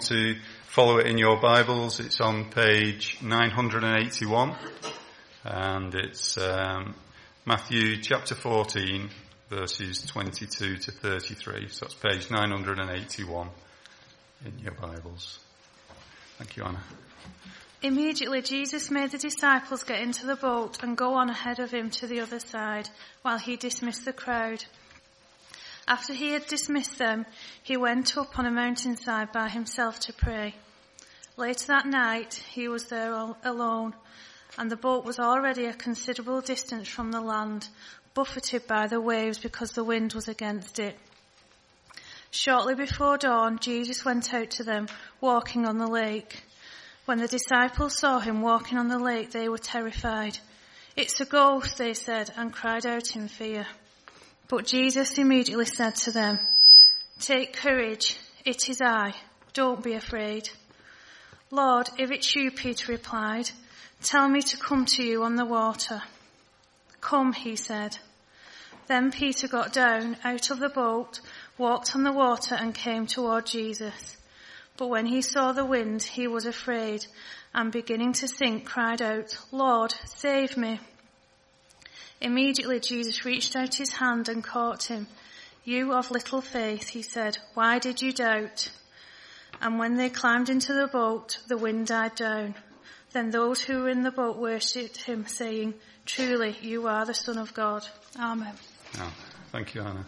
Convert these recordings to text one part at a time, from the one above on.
want to follow it in your Bibles, it's on page 981 and it's um, Matthew chapter 14 verses 22 to 33. So it's page 981 in your Bibles. Thank you, Anna. Immediately Jesus made the disciples get into the boat and go on ahead of him to the other side while he dismissed the crowd. After he had dismissed them, he went up on a mountainside by himself to pray. Later that night, he was there all alone, and the boat was already a considerable distance from the land, buffeted by the waves because the wind was against it. Shortly before dawn, Jesus went out to them, walking on the lake. When the disciples saw him walking on the lake, they were terrified. It's a ghost, they said, and cried out in fear. But Jesus immediately said to them, Take courage, it is I, don't be afraid. Lord, if it's you, Peter replied, tell me to come to you on the water. Come, he said. Then Peter got down out of the boat, walked on the water and came toward Jesus. But when he saw the wind, he was afraid and beginning to sink cried out, Lord, save me. Immediately Jesus reached out his hand and caught him. You of little faith, he said, why did you doubt? And when they climbed into the boat, the wind died down. Then those who were in the boat worshipped him, saying, Truly, you are the Son of God. Amen. Oh, thank you, Anna.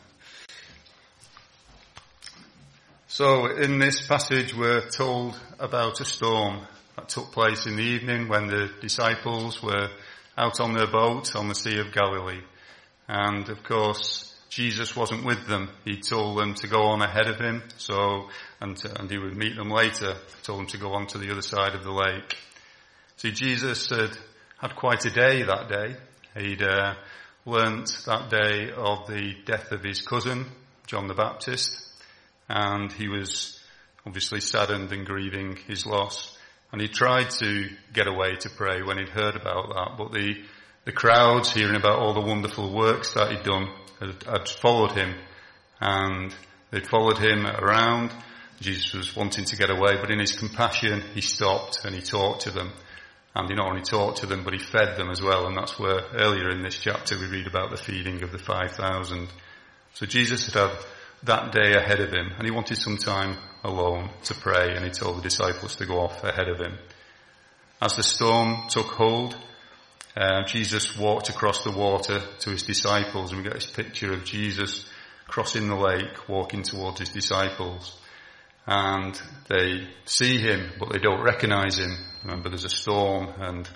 So in this passage we're told about a storm that took place in the evening when the disciples were out on their boat on the Sea of Galilee. And of course, Jesus wasn't with them. He told them to go on ahead of him, so, and, to, and he would meet them later, told them to go on to the other side of the lake. See, Jesus had had quite a day that day. He'd uh, learnt that day of the death of his cousin, John the Baptist, and he was obviously saddened and grieving his loss. And he tried to get away to pray when he'd heard about that, but the, the crowds hearing about all the wonderful works that he'd done had, had followed him and they'd followed him around. Jesus was wanting to get away, but in his compassion, he stopped and he talked to them. And he not only talked to them, but he fed them as well. And that's where earlier in this chapter we read about the feeding of the 5,000. So Jesus had had that day ahead of him and he wanted some time alone to pray and he told the disciples to go off ahead of him. As the storm took hold, uh, Jesus walked across the water to his disciples and we get this picture of Jesus crossing the lake, walking towards his disciples. And they see him, but they don't recognize him. Remember there's a storm and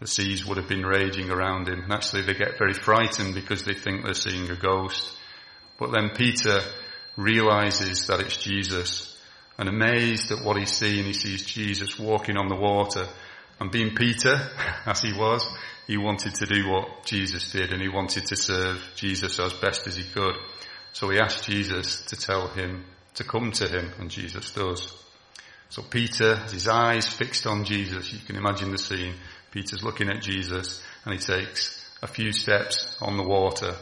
the seas would have been raging around him. And actually they get very frightened because they think they're seeing a ghost. But then Peter realizes that it's Jesus and amazed at what he's seeing, he sees Jesus walking on the water and being Peter, as he was, he wanted to do what Jesus did and he wanted to serve Jesus as best as he could. So he asked Jesus to tell him to come to him and Jesus does. So Peter has his eyes fixed on Jesus. You can imagine the scene. Peter's looking at Jesus and he takes a few steps on the water.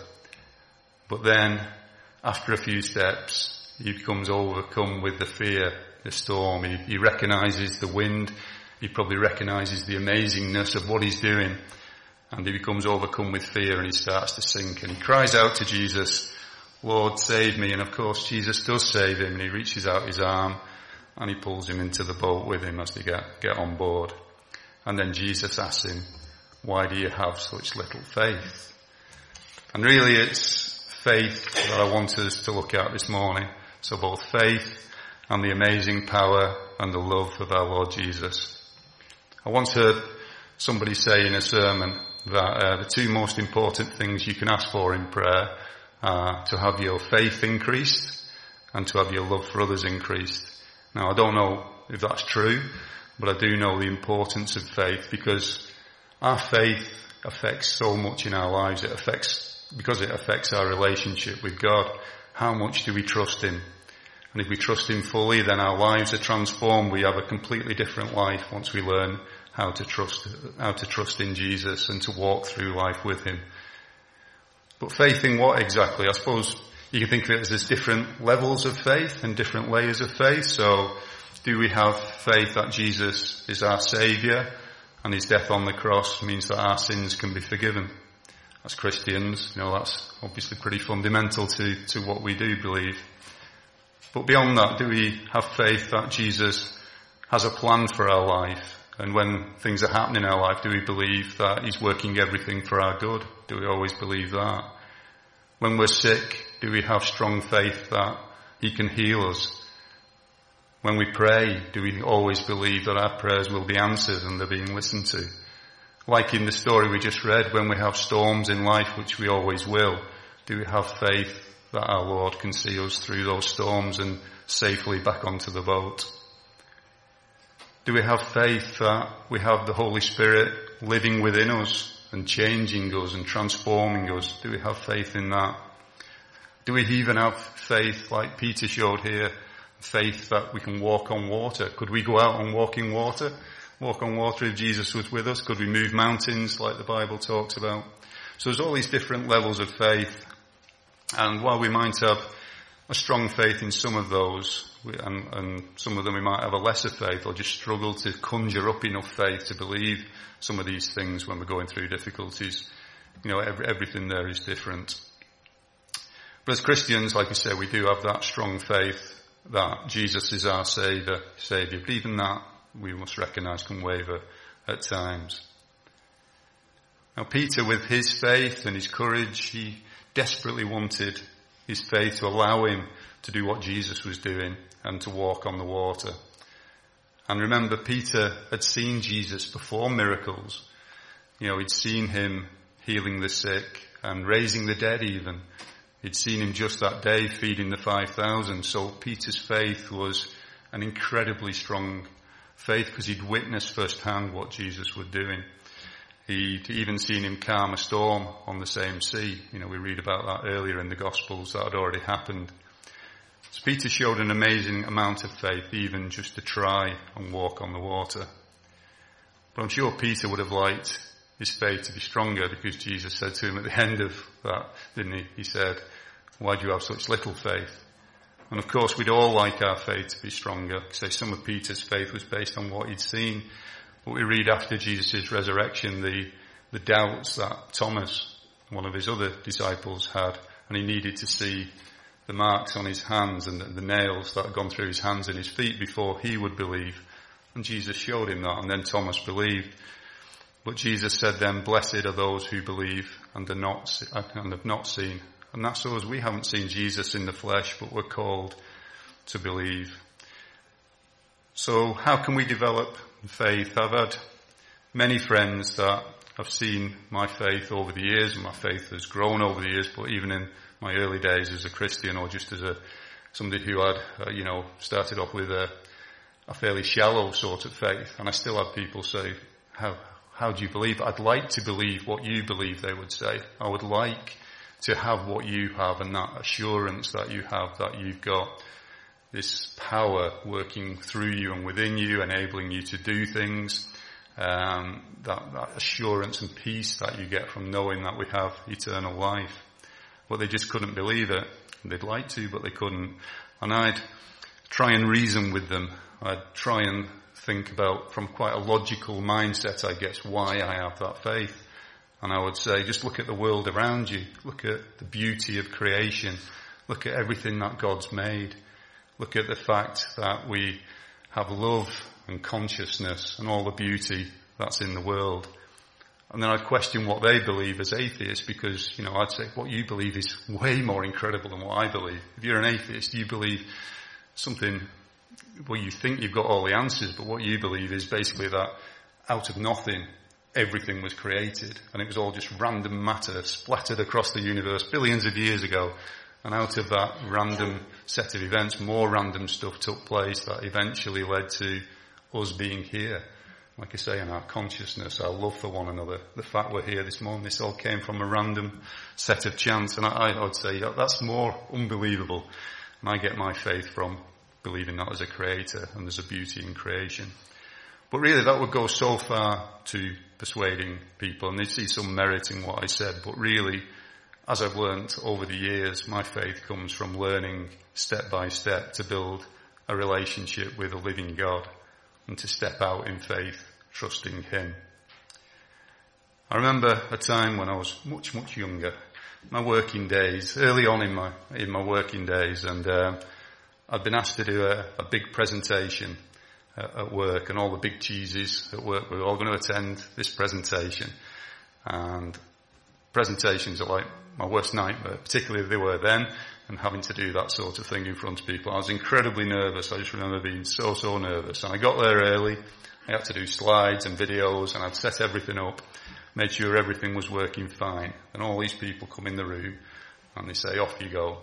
But then after a few steps, he becomes overcome with the fear, the storm. He, he recognizes the wind. He probably recognizes the amazingness of what he's doing. And he becomes overcome with fear and he starts to sink and he cries out to Jesus, Lord, save me. And of course, Jesus does save him and he reaches out his arm and he pulls him into the boat with him as they get, get on board. And then Jesus asks him, why do you have such little faith? And really it's faith that I want us to look at this morning. So both faith and the amazing power and the love of our Lord Jesus. I once heard somebody say in a sermon that uh, the two most important things you can ask for in prayer are to have your faith increased and to have your love for others increased. Now I don't know if that's true, but I do know the importance of faith because our faith affects so much in our lives. It affects, because it affects our relationship with God. How much do we trust Him? And if we trust Him fully, then our lives are transformed. We have a completely different life once we learn how to trust, how to trust in Jesus and to walk through life with Him. But faith in what exactly? I suppose you can think of it as there's different levels of faith and different layers of faith. So Do we have faith that Jesus is our Saviour and his death on the cross means that our sins can be forgiven? As Christians, you know, that's obviously pretty fundamental to, to what we do believe. But beyond that, do we have faith that Jesus has a plan for our life? And when things are happening in our life, do we believe that He's working everything for our good? Do we always believe that? When we're sick, do we have strong faith that He can heal us? When we pray, do we always believe that our prayers will be answered and they're being listened to? Like in the story we just read, when we have storms in life, which we always will, do we have faith that our Lord can see us through those storms and safely back onto the boat? Do we have faith that we have the Holy Spirit living within us and changing us and transforming us? Do we have faith in that? Do we even have faith like Peter showed here, faith that we can walk on water? Could we go out and walk in water? Walk on water if Jesus was with us? Could we move mountains like the Bible talks about? So there's all these different levels of faith and while we might have a strong faith in some of those, and, and, some of them we might have a lesser faith or just struggle to conjure up enough faith to believe some of these things when we're going through difficulties. You know, every, everything there is different. But as Christians, like I say, we do have that strong faith that Jesus is our Saviour, Saviour. But even that, we must recognise can waver at times. Now Peter, with his faith and his courage, he desperately wanted his faith to allow him to do what Jesus was doing and to walk on the water. And remember, Peter had seen Jesus perform miracles. You know, he'd seen him healing the sick and raising the dead even. He'd seen him just that day feeding the 5,000. So Peter's faith was an incredibly strong faith because he'd witnessed firsthand what Jesus was doing. He'd even seen him calm a storm on the same sea. You know, we read about that earlier in the Gospels that had already happened. So Peter showed an amazing amount of faith even just to try and walk on the water. But I'm sure Peter would have liked his faith to be stronger because Jesus said to him at the end of that, didn't he? He said, why do you have such little faith? And of course we'd all like our faith to be stronger. Say some of Peter's faith was based on what he'd seen but we read after Jesus' resurrection the, the doubts that Thomas, one of his other disciples, had, and he needed to see the marks on his hands and the, the nails that had gone through his hands and his feet before he would believe. And Jesus showed him that, and then Thomas believed. But Jesus said then, blessed are those who believe and, are not, and have not seen. And that's us. We haven't seen Jesus in the flesh, but we're called to believe. So how can we develop faith. I've had many friends that have seen my faith over the years, and my faith has grown over the years, but even in my early days as a Christian or just as a somebody who had, uh, you know, started off with a, a fairly shallow sort of faith, and I still have people say, how, how do you believe? I'd like to believe what you believe, they would say. I would like to have what you have and that assurance that you have that you've got this power working through you and within you, enabling you to do things, um, that, that assurance and peace that you get from knowing that we have eternal life. But they just couldn't believe it. They'd like to, but they couldn't. And I'd try and reason with them. I'd try and think about, from quite a logical mindset, I guess, why I have that faith. And I would say, just look at the world around you. Look at the beauty of creation. Look at everything that God's made look at the fact that we have love and consciousness and all the beauty that's in the world. And then I'd question what they believe as atheists because, you know, I'd say what you believe is way more incredible than what I believe. If you're an atheist, you believe something, well, you think you've got all the answers, but what you believe is basically that out of nothing, everything was created and it was all just random matter splattered across the universe billions of years ago and out of that random set of events, more random stuff took place that eventually led to us being here. Like I say, in our consciousness, our love for one another, the fact we're here this morning, this all came from a random set of chance. And I, I would say that's more unbelievable. And I get my faith from believing that as a creator and there's a beauty in creation. But really that would go so far to persuading people and they see some merit in what I said, but really as I've learnt over the years, my faith comes from learning step by step to build a relationship with a living God and to step out in faith, trusting Him. I remember a time when I was much, much younger, my working days, early on in my, in my working days, and uh, I'd been asked to do a, a big presentation at, work, and all the big cheeses at work were all going to attend this presentation. And presentations are like my worst nightmare, particularly they were then, and having to do that sort of thing in front of people. I was incredibly nervous. I just remember being so, so nervous. And I got there early. I had to do slides and videos, and I'd set everything up, made sure everything was working fine. And all these people come in the room, and they say, off you go.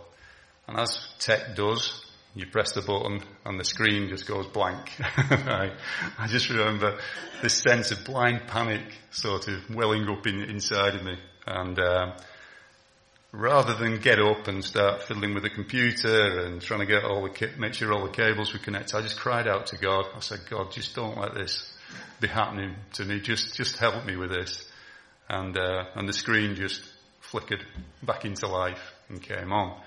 And as tech does, you press the button and the screen just goes blank. I, I, just remember this sense of blind panic sort of welling up in, inside of me. And um, rather than get up and start fiddling with the computer and trying to get all the make sure all the cables were connected, I just cried out to God. I said, God, just don't let this be happening to me. Just just help me with this. And uh, and the screen just flickered back into life and came on.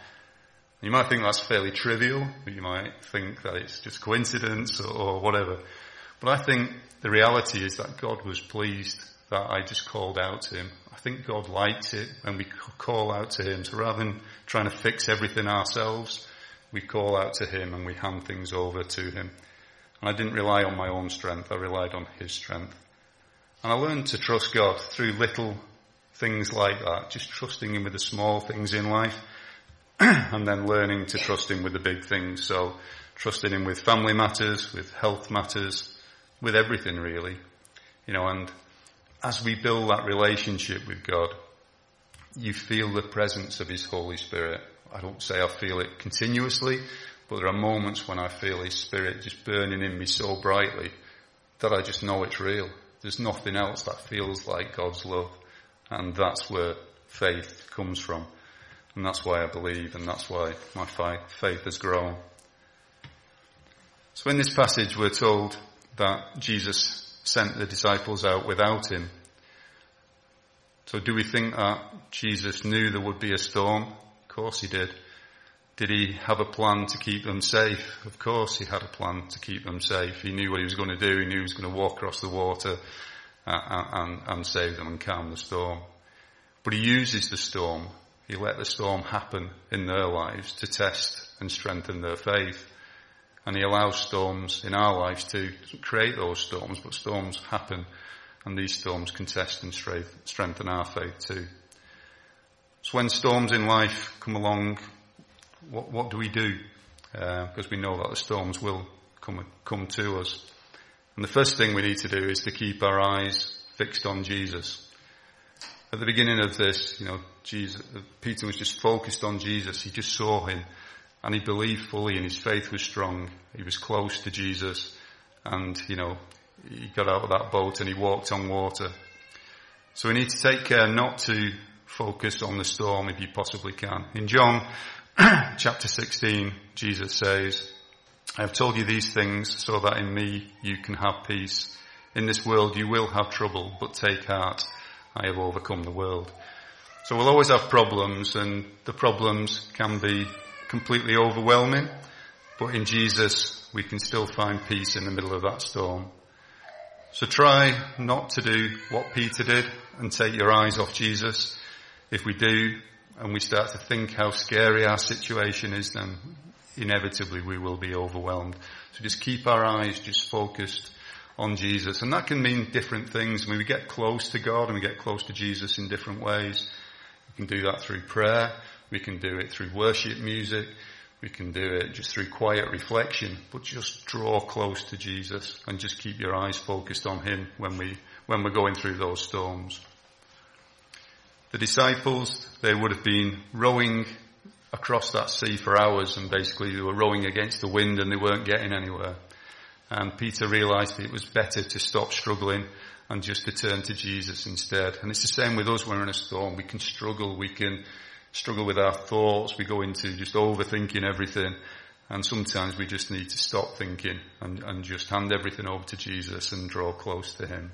You might think that's fairly trivial, but you might think that it's just coincidence or, or whatever. But I think the reality is that God was pleased that I just called out to him. I think God liked it when we call out to him. So rather than trying to fix everything ourselves, we call out to him and we hand things over to him. And I didn't rely on my own strength, I relied on his strength. And I learned to trust God through little things like that, just trusting him with the small things in life. and then learning to trust him with the big things. So trusting him with family matters, with health matters, with everything really. You know, and as we build that relationship with God, you feel the presence of his Holy Spirit. I don't say I feel it continuously, but there are moments when I feel his spirit just burning in me so brightly that I just know it's real. There's nothing else that feels like God's love. And that's where faith comes from. And that's why I believe, and that's why my faith has grown. So in this passage we're told that Jesus sent the disciples out without him. So do we think that Jesus knew there would be a storm? Of course he did. Did he have a plan to keep them safe? Of course he had a plan to keep them safe. He knew what he was going to do. He knew he was going to walk across the water uh, and, and save them and calm the storm. But he uses the storm he let the storm happen in their lives to test and strengthen their faith. And He allows storms in our lives to create those storms, but storms happen and these storms can test and strengthen our faith too. So when storms in life come along, what, what do we do? Uh, because we know that the storms will come, come to us. And the first thing we need to do is to keep our eyes fixed on Jesus. At the beginning of this, you know, Jesus, Peter was just focused on Jesus. He just saw him and he believed fully and his faith was strong. He was close to Jesus and, you know, he got out of that boat and he walked on water. So we need to take care not to focus on the storm if you possibly can. In John chapter 16, Jesus says, I have told you these things so that in me you can have peace. In this world you will have trouble, but take heart. I have overcome the world. So we'll always have problems and the problems can be completely overwhelming, but in Jesus we can still find peace in the middle of that storm. So try not to do what Peter did and take your eyes off Jesus. If we do and we start to think how scary our situation is, then inevitably we will be overwhelmed. So just keep our eyes just focused on Jesus. And that can mean different things. I mean, we get close to God and we get close to Jesus in different ways. We can do that through prayer. We can do it through worship music. We can do it just through quiet reflection, but just draw close to Jesus and just keep your eyes focused on Him when we, when we're going through those storms. The disciples, they would have been rowing across that sea for hours and basically they were rowing against the wind and they weren't getting anywhere. And Peter realized it was better to stop struggling and just to turn to Jesus instead. And it's the same with us when we're in a storm. We can struggle. We can struggle with our thoughts. We go into just overthinking everything. And sometimes we just need to stop thinking and, and just hand everything over to Jesus and draw close to Him.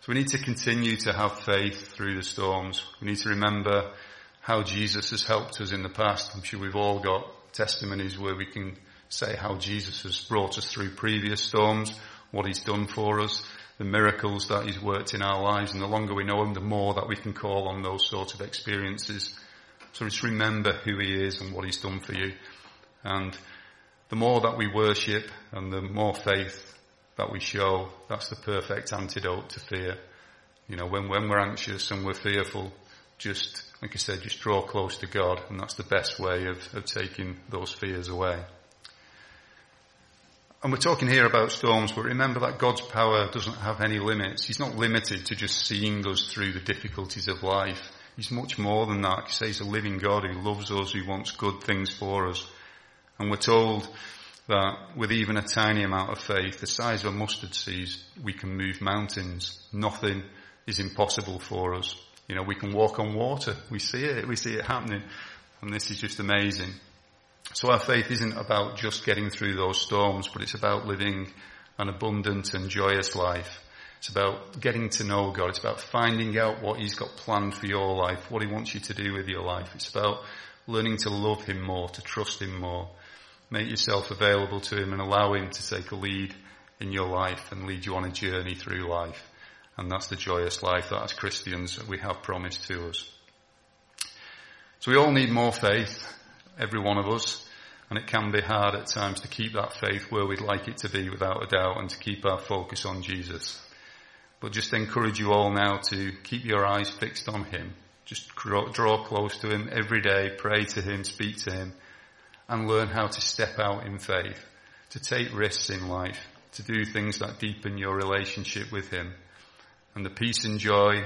So we need to continue to have faith through the storms. We need to remember how Jesus has helped us in the past. I'm sure we've all got testimonies where we can say how Jesus has brought us through previous storms, what he's done for us, the miracles that he's worked in our lives, and the longer we know him, the more that we can call on those sorts of experiences. So just remember who he is and what he's done for you. And the more that we worship and the more faith that we show, that's the perfect antidote to fear. You know, when, when we're anxious and we're fearful, just, like I said, just draw close to God and that's the best way of, of taking those fears away. And we're talking here about storms, but remember that God's power doesn't have any limits. He's not limited to just seeing us through the difficulties of life. He's much more than that. He says he's a living God who loves us, who wants good things for us. And we're told that with even a tiny amount of faith, the size of a mustard seed, we can move mountains. Nothing is impossible for us. You know, we can walk on water. We see it. We see it happening. And this is just amazing. So our faith isn't about just getting through those storms, but it's about living an abundant and joyous life. It's about getting to know God. It's about finding out what He's got planned for your life, what He wants you to do with your life. It's about learning to love Him more, to trust Him more. Make yourself available to Him and allow Him to take a lead in your life and lead you on a journey through life. And that's the joyous life that as Christians we have promised to us. So we all need more faith, every one of us. And it can be hard at times to keep that faith where we'd like it to be without a doubt and to keep our focus on Jesus. But just encourage you all now to keep your eyes fixed on Him. Just draw close to Him every day, pray to Him, speak to Him, and learn how to step out in faith, to take risks in life, to do things that deepen your relationship with Him. And the peace and joy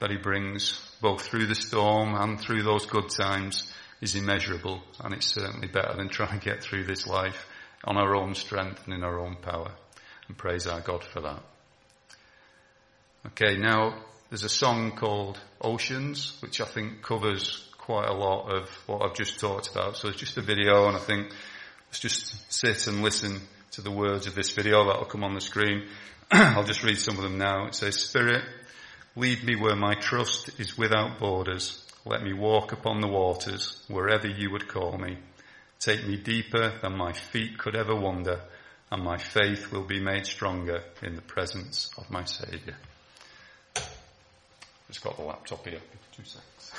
that He brings, both through the storm and through those good times, is immeasurable and it's certainly better than trying to get through this life on our own strength and in our own power. And praise our God for that. Okay, now there's a song called Oceans, which I think covers quite a lot of what I've just talked about. So it's just a video and I think let's just sit and listen to the words of this video that'll come on the screen. I'll just read some of them now. It says, Spirit, lead me where my trust is without borders. Let me walk upon the waters wherever you would call me. Take me deeper than my feet could ever wander, and my faith will be made stronger in the presence of my Saviour. Just got the laptop here. Two seconds.